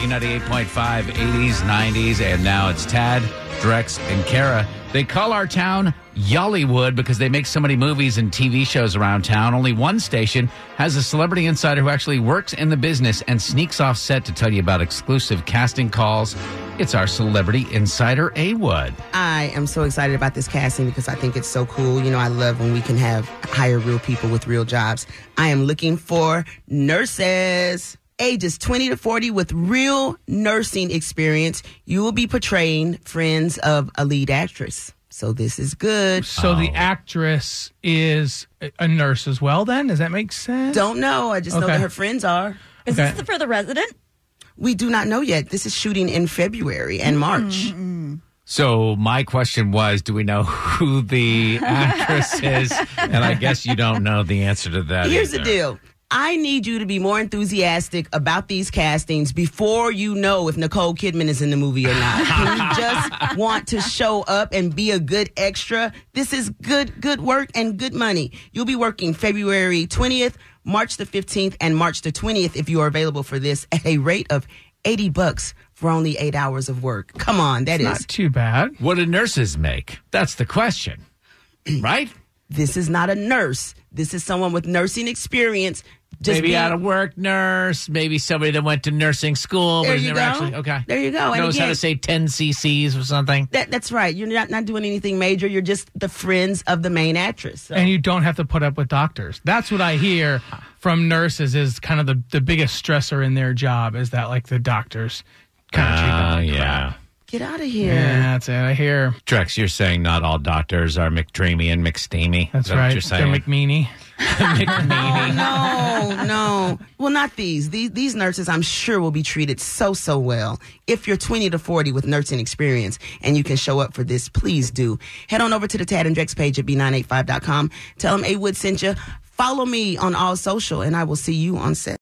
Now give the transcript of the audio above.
B98.5, 80s, 90s, and now it's Tad, Drex, and Kara. They call our town Y'allywood because they make so many movies and TV shows around town. Only one station has a celebrity insider who actually works in the business and sneaks off set to tell you about exclusive casting calls. It's our celebrity insider, A-Wood. I am so excited about this casting because I think it's so cool. You know, I love when we can have hire real people with real jobs. I am looking for nurses ages 20 to 40 with real nursing experience. You will be portraying friends of a lead actress. So this is good. So the oh. actress is a nurse as well. Then does that make sense? Don't know. I just know that her friends are. Is Okay. this for the resident? We do not know yet. This is shooting in February and March. So my question was, do we know who the actress is? And I guess you don't know the answer to that. Here's the deal. I need you to be more enthusiastic about these castings before you know if Nicole Kidman is in the movie or not. Can you just want to show up and be a good extra? This is good, good work and good money. You'll be working February 20th, March the 15th, and March the 20th if you are available for this at a rate of 80 bucks for only eight hours of work. Come on, that is. Not too bad. What do nurses make? That's the question, right? This is not a nurse. This is someone with nursing experience. Just maybe being- out of work nurse, maybe somebody that went to nursing school, There but has you never go. actually okay. There you go. And Knows how to say ten cc's or something. That, that's right. You're not, not doing anything major. You're just the friends of the main actress. So- And you don't have to put up with doctors. That's what I hear from nurses is kind of the, the biggest stressor in their job is that like the doctors kind of treat them Oh like yeah. crap. Get out of here. Yeah, that's it. I hear. Drex, you're saying not all doctors are McDreamy and McSteamy. That's Is that right. What you're They're saying? McMeany. Oh, McMeany. No, no. Well, not these. these. These nurses, I'm sure, will be treated so, so well. If you're 20 to 40 with nursing experience and you can show up for this, please do. Head on over to the Tad and Drex page at B985.com. Tell them A-Wood sent you. Follow me on all social, and I will see you on set.